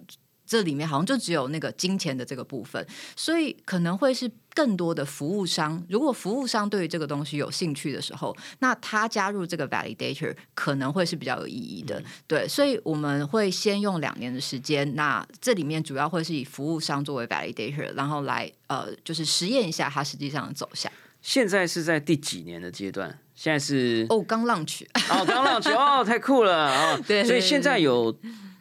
这里面好像就只有那个金钱的这个部分，所以可能会是更多的服务商。如果服务商对于这个东西有兴趣的时候，那他加入这个 validator 可能会是比较有意义的。对，所以我们会先用两年的时间，那这里面主要会是以服务商作为 validator，然后来呃就是实验一下它实际上的走向。现在是在第几年的阶段？现在是哦，刚浪曲，哦，刚浪球哦，太酷了哦！对对所以现在有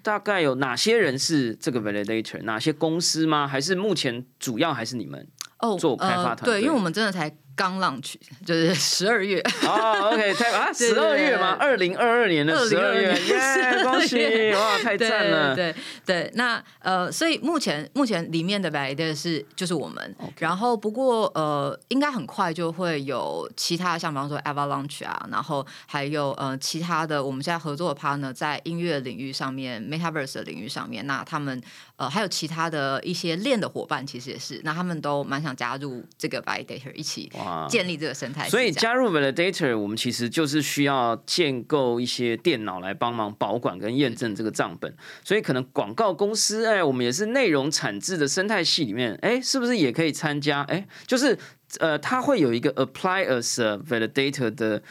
大概有哪些人是这个 validator？哪些公司吗？还是目前主要还是你们？哦，做开发团队对，因为我们真的才刚 launch，就是十二月。哦，OK，太啊，十二月吗？二零二二年的十二月，2022耶，恭喜哇，太赞了！对对对，那呃，所以目前目前里面的 validator 是就是我们然后不过呃，应该很快就会有其他像比方说 Avalanche 啊，然后还有呃其他的我们现在合作的 partner 在音乐领域上面，Metaverse 的领域上面，那他们呃还有其他的一些链的伙伴，其实也是，那他们都蛮想加入这个 validator 一起建立这个生态系所以加入 validator，我们其实就是需要建构一些电脑来帮忙保管跟验证这个账本。所以可能广告公司，哎，我们也是内容产制的生态系里面，哎，是不是也可以参加？哎，就是呃，它会有一个 apply as a validator 的。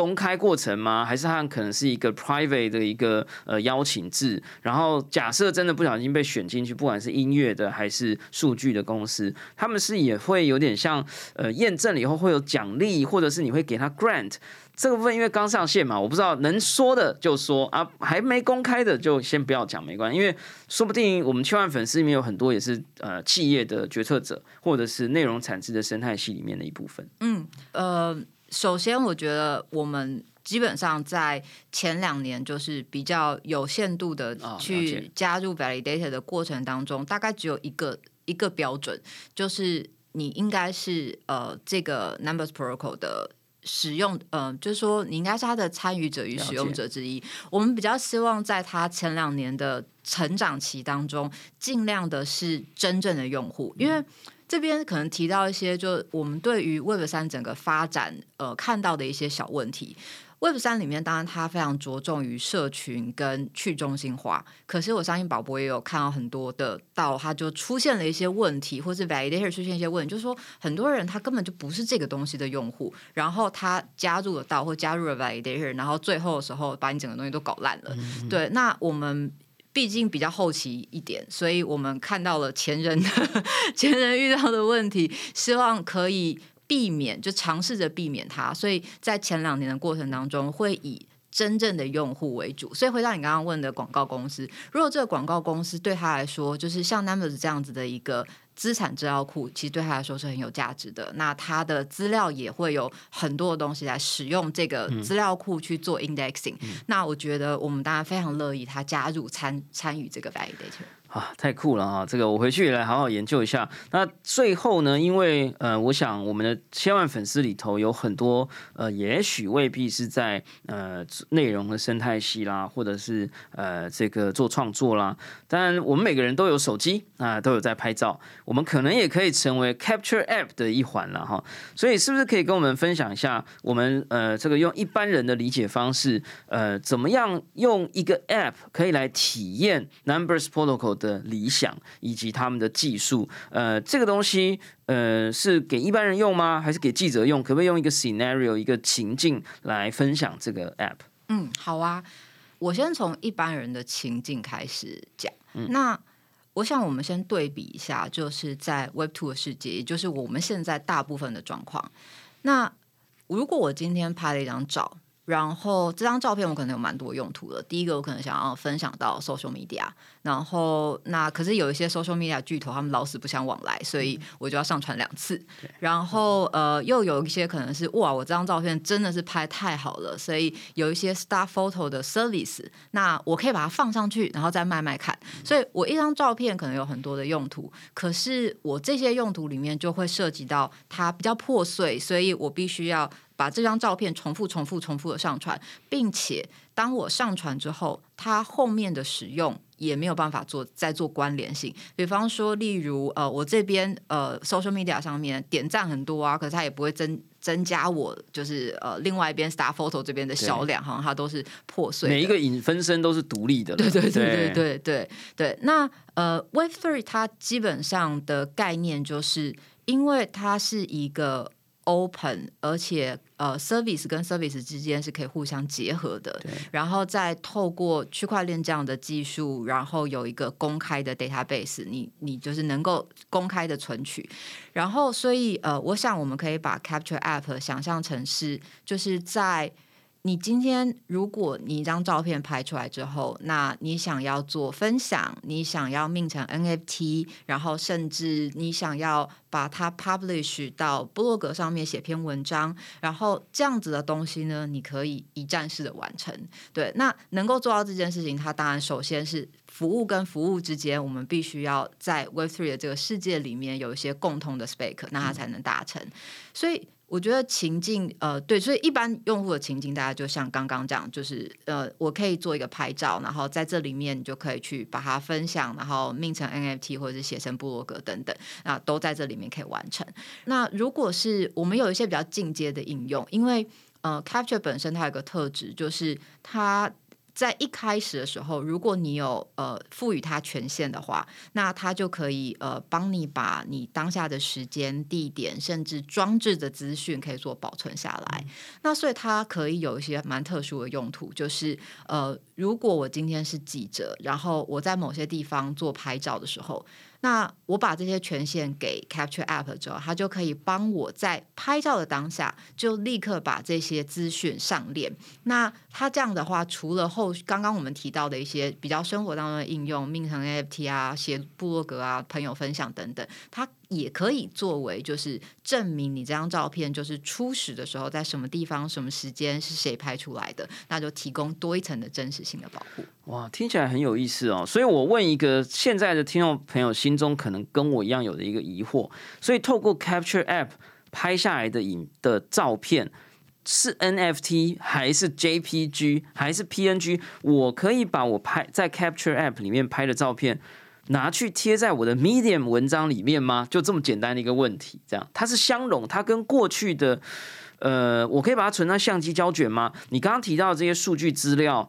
公开过程吗？还是它可能是一个 private 的一个呃邀请制？然后假设真的不小心被选进去，不管是音乐的还是数据的公司，他们是也会有点像呃验证了以后会有奖励，或者是你会给他 grant。这个部分因为刚上线嘛，我不知道能说的就说啊，还没公开的就先不要讲，没关系，因为说不定我们千万粉丝里面有很多也是呃企业的决策者，或者是内容产制的生态系里面的一部分。嗯呃，首先我觉得我们基本上在前两年就是比较有限度的去加入 validator 的过程当中，大概只有一个一个标准，就是你应该是呃这个 Numbers Protocol 的。使用，呃，就是说，你应该是他的参与者与使用者之一。我们比较希望在他前两年的成长期当中，尽量的是真正的用户，因为这边可能提到一些，就我们对于 Web 三整个发展呃看到的一些小问题。Web 三里面，当然它非常着重于社群跟去中心化，可是我相信宝博也有看到很多的到，它就出现了一些问题，或是 validator 出现一些问题，就是说很多人他根本就不是这个东西的用户，然后他加入了到或加入了 validator，然后最后的时候把你整个东西都搞烂了。对，那我们。毕竟比较后期一点，所以我们看到了前人的 前人遇到的问题，希望可以避免，就尝试着避免它。所以在前两年的过程当中，会以真正的用户为主。所以回到你刚刚问的广告公司，如果这个广告公司对他来说，就是像 Numbers 这样子的一个。资产资料库其实对他来说是很有价值的，那他的资料也会有很多的东西来使用这个资料库去做 indexing。那我觉得我们当然非常乐意他加入参参与这个 validator。啊，太酷了啊！这个我回去也来好好研究一下。那最后呢，因为呃，我想我们的千万粉丝里头有很多呃，也许未必是在呃内容的生态系啦，或者是呃这个做创作啦。当然，我们每个人都有手机啊，都有在拍照，我们可能也可以成为 Capture App 的一环了哈。所以，是不是可以跟我们分享一下，我们呃这个用一般人的理解方式，呃，怎么样用一个 App 可以来体验 Numbers Protocol？的理想以及他们的技术，呃，这个东西，呃，是给一般人用吗？还是给记者用？可不可以用一个 scenario 一个情境来分享这个 app？嗯，好啊，我先从一般人的情境开始讲。嗯那我想我们先对比一下，就是在 Web Two 的世界，也就是我们现在大部分的状况。那如果我今天拍了一张照。然后这张照片我可能有蛮多用途的。第一个我可能想要分享到 social media，然后那可是有一些 social media 巨头他们老死不相往来，所以我就要上传两次。然后呃又有一些可能是哇，我这张照片真的是拍太好了，所以有一些 star photo 的 service，那我可以把它放上去，然后再卖卖看。所以我一张照片可能有很多的用途，可是我这些用途里面就会涉及到它比较破碎，所以我必须要。把这张照片重复、重复、重复的上传，并且当我上传之后，它后面的使用也没有办法做再做关联性。比方说，例如呃，我这边呃，social media 上面点赞很多啊，可是它也不会增增加我就是呃另外一边 star photo 这边的销量，好像它都是破碎。每一个影分身都是独立的。对对对对对对对。那呃，Web Three 它基本上的概念就是，因为它是一个。open，而且呃，service 跟 service 之间是可以互相结合的。然后再透过区块链这样的技术，然后有一个公开的 database，你你就是能够公开的存取。然后，所以呃，我想我们可以把 Capture App 想象成是就是在。你今天，如果你一张照片拍出来之后，那你想要做分享，你想要命成 NFT，然后甚至你想要把它 publish 到部落格上面写篇文章，然后这样子的东西呢，你可以一站式的完成。对，那能够做到这件事情，它当然首先是服务跟服务之间，我们必须要在 Web3 的这个世界里面有一些共同的 spec，那它才能达成。所以。我觉得情境，呃，对，所以一般用户的情境，大家就像刚刚这样，就是呃，我可以做一个拍照，然后在这里面你就可以去把它分享，然后命成 NFT 或者是写成部落格等等，那都在这里面可以完成。那如果是我们有一些比较进阶的应用，因为呃，Capture 本身它有个特质，就是它。在一开始的时候，如果你有呃赋予它权限的话，那它就可以呃帮你把你当下的时间、地点，甚至装置的资讯可以做保存下来。那所以它可以有一些蛮特殊的用途，就是呃，如果我今天是记者，然后我在某些地方做拍照的时候。那我把这些权限给 Capture App 之后，它就可以帮我在拍照的当下就立刻把这些资讯上链。那它这样的话，除了后刚刚我们提到的一些比较生活当中的应用，命成 NFT 啊、写部落格啊、朋友分享等等，它。也可以作为，就是证明你这张照片就是初始的时候在什么地方、什么时间是谁拍出来的，那就提供多一层的真实性的保护。哇，听起来很有意思哦。所以我问一个现在的听众朋友心中可能跟我一样有的一个疑惑：，所以透过 Capture App 拍下来的影的照片是 NFT 还是 JPG 还是 PNG？我可以把我拍在 Capture App 里面拍的照片。拿去贴在我的 Medium 文章里面吗？就这么简单的一个问题，这样它是相容，它跟过去的，呃，我可以把它存到相机胶卷吗？你刚刚提到这些数据资料。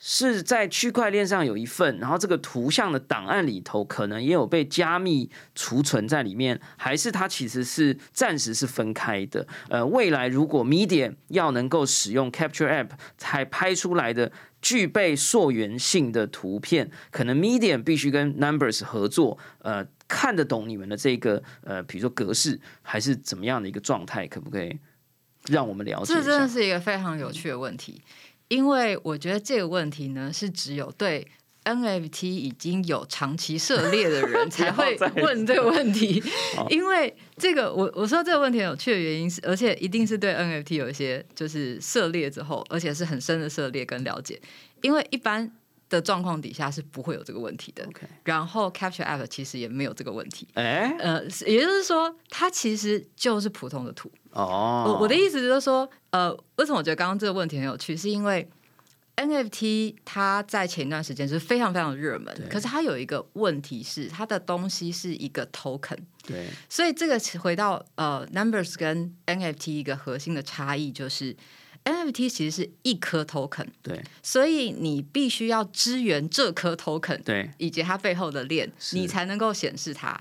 是在区块链上有一份，然后这个图像的档案里头可能也有被加密储存在里面，还是它其实是暂时是分开的？呃，未来如果 Medium 要能够使用 Capture App 才拍出来的具备溯源性的图片，可能 Medium 必须跟 Numbers 合作，呃，看得懂你们的这个呃，比如说格式还是怎么样的一个状态，可不可以让我们了解？这真的是一个非常有趣的问题。因为我觉得这个问题呢，是只有对 NFT 已经有长期涉猎的人才会 问这个问题。因为这个，我我说这个问题很有趣的原因是，而且一定是对 NFT 有一些就是涉猎之后，而且是很深的涉猎跟了解。因为一般的状况底下是不会有这个问题的。OK 然后 Capture App 其实也没有这个问题。哎、呃，也就是说，它其实就是普通的图。哦，我我的意思就是说，呃，为什么我觉得刚刚这个问题很有趣，是因为 NFT 它在前一段时间是非常非常热门，可是它有一个问题是，它的东西是一个 token，对。所以这个回到呃 Numbers 跟 NFT 一个核心的差异就是 NFT 其实是一颗 token，对。所以你必须要支援这颗 token，对。以及它背后的链，你才能够显示它。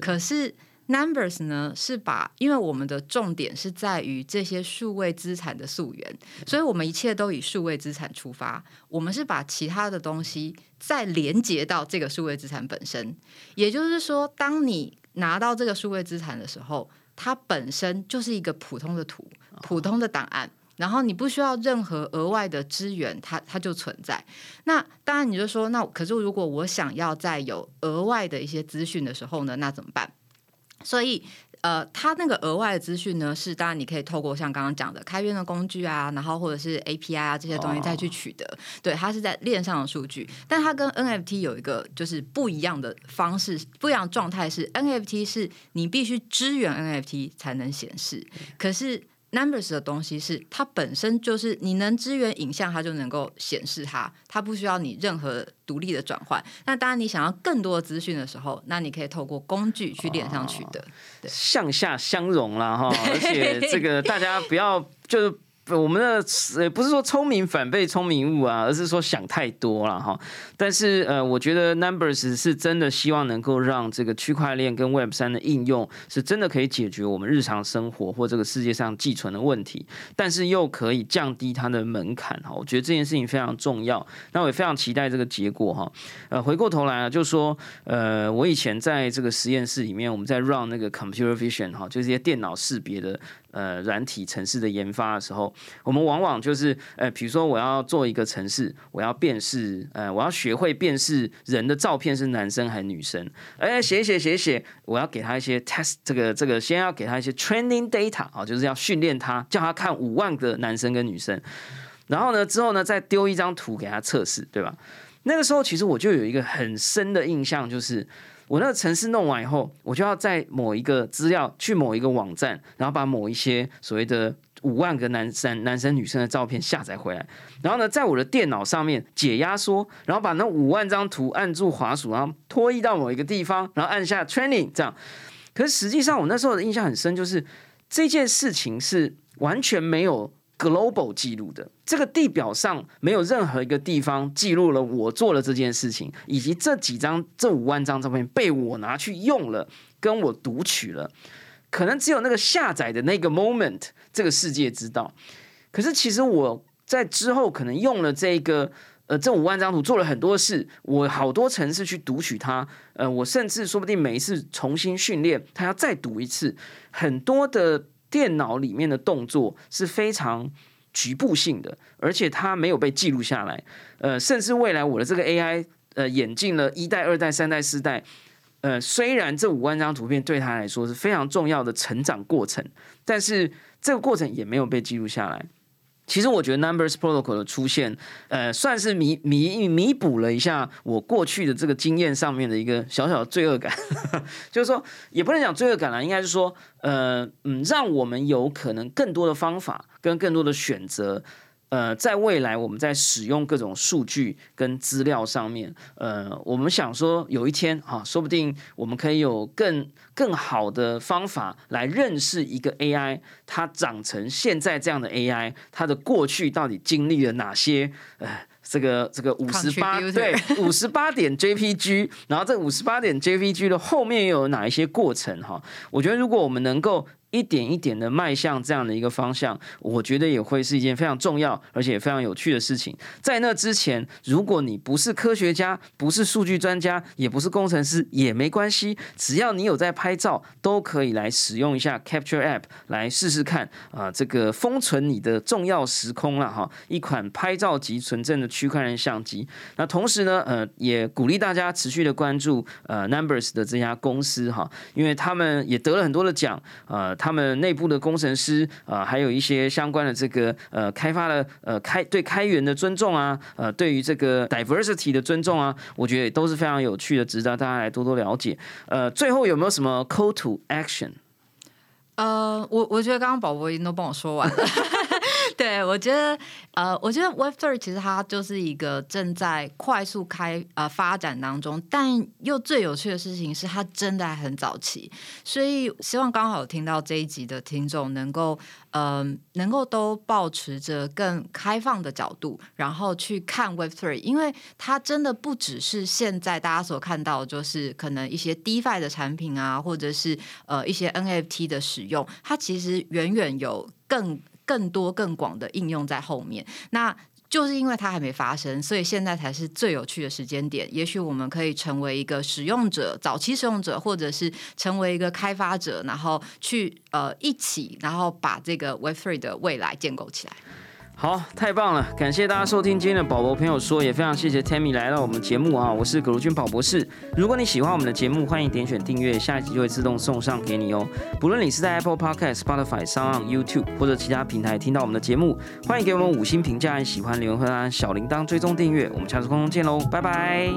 可是 Numbers 呢，是把因为我们的重点是在于这些数位资产的溯源，所以我们一切都以数位资产出发。我们是把其他的东西再连接到这个数位资产本身。也就是说，当你拿到这个数位资产的时候，它本身就是一个普通的图、普通的档案。然后你不需要任何额外的资源，它它就存在。那当然你就说，那可是如果我想要再有额外的一些资讯的时候呢，那怎么办？所以，呃，它那个额外的资讯呢，是当然你可以透过像刚刚讲的开源的工具啊，然后或者是 API 啊这些东西再去取得。对，它是在链上的数据，但它跟 NFT 有一个就是不一样的方式，不一样的状态是 NFT 是你必须支援 NFT 才能显示，可是。Numbers 的东西是它本身就是你能支援影像，它就能够显示它，它不需要你任何独立的转换。那当然，你想要更多的资讯的时候，那你可以透过工具去链上取得。向下相融啦哈，而且这个大家不要就是。我们的呃不是说聪明反被聪明误啊，而是说想太多了哈。但是呃，我觉得 Numbers 是真的希望能够让这个区块链跟 Web 三的应用是真的可以解决我们日常生活或这个世界上寄存的问题，但是又可以降低它的门槛哈。我觉得这件事情非常重要，那我也非常期待这个结果哈。呃，回过头来啊，就说呃，我以前在这个实验室里面，我们在 run 那个 computer vision 哈，就是一些电脑识别的呃软体城市的研发的时候，我们往往就是呃，比如说我要做一个城市，我要辨识呃，我要学会辨识人的照片是男生还是女生，哎，写写写写，我要给他一些 test，这个这个先要给他一些 training data 啊，就是要训练他，叫他看五万个男生跟女生，然后呢之后呢再丢一张图给他测试，对吧？那个时候其实我就有一个很深的印象，就是我那个城市弄完以后，我就要在某一个资料去某一个网站，然后把某一些所谓的五万个男生、男生、女生的照片下载回来，然后呢，在我的电脑上面解压缩，然后把那五万张图按住滑鼠，然后拖移到某一个地方，然后按下 training 这样。可是实际上，我那时候的印象很深，就是这件事情是完全没有 global 记录的。这个地表上没有任何一个地方记录了我做了这件事情，以及这几张、这五万张照片被我拿去用了，跟我读取了。可能只有那个下载的那个 moment，这个世界知道。可是其实我在之后可能用了这个呃这五万张图做了很多事，我好多城市去读取它，呃，我甚至说不定每一次重新训练，它要再读一次，很多的电脑里面的动作是非常局部性的，而且它没有被记录下来，呃，甚至未来我的这个 AI 呃眼镜了一代、二代、三代、四代。呃，虽然这五万张图片对他来说是非常重要的成长过程，但是这个过程也没有被记录下来。其实我觉得 Numbers Protocol 的出现，呃，算是弥弥弥补了一下我过去的这个经验上面的一个小小的罪恶感，就是说也不能讲罪恶感啦，应该是说，呃，嗯，让我们有可能更多的方法跟更多的选择。呃，在未来我们在使用各种数据跟资料上面，呃，我们想说有一天哈、说不定我们可以有更更好的方法来认识一个 AI，它长成现在这样的 AI，它的过去到底经历了哪些呃。这个这个五十八对五十八点 JPG，然后这五十八点 JPG 的后面又有哪一些过程哈？我觉得如果我们能够一点一点的迈向这样的一个方向，我觉得也会是一件非常重要而且非常有趣的事情。在那之前，如果你不是科学家，不是数据专家，也不是工程师，也没关系，只要你有在拍照，都可以来使用一下 Capture App 来试试看啊，这个封存你的重要时空了哈，一款拍照级纯正的区块链相机。那同时呢，呃，也鼓励大家持续的关注呃 Numbers 的这家公司哈，因为他们也得了很多的奖，呃，他们内部的工程师啊，还有一些相关的这个呃开发的呃开对开源的尊重啊，呃，对于这个 diversity 的尊重啊，我觉得也都是非常有趣的，值得大家来多多了解。呃，最后有没有什么 call to action？呃，我我觉得刚刚宝宝已经都帮我说完了。对，我觉得，呃，我觉得 Web Three 其实它就是一个正在快速开呃发展当中，但又最有趣的事情是它真的还很早期，所以希望刚好听到这一集的听众能够，嗯，能够都保持着更开放的角度，然后去看 Web Three，因为它真的不只是现在大家所看到，就是可能一些 DeFi 的产品啊，或者是呃一些 NFT 的使用，它其实远远有更。更多更广的应用在后面，那就是因为它还没发生，所以现在才是最有趣的时间点。也许我们可以成为一个使用者、早期使用者，或者是成为一个开发者，然后去呃一起，然后把这个 Web Three 的未来建构起来。好，太棒了！感谢大家收听今天的宝宝朋友说，也非常谢谢 Tammy 来到我们节目啊！我是葛如君宝博士。如果你喜欢我们的节目，欢迎点选订阅，下一集就会自动送上给你哦。不论你是在 Apple Podcast、Spotify、s o n YouTube 或者其他平台听到我们的节目，欢迎给我们五星评价，喜欢留言和按小铃铛追踪订阅。我们下次空中见喽，拜拜。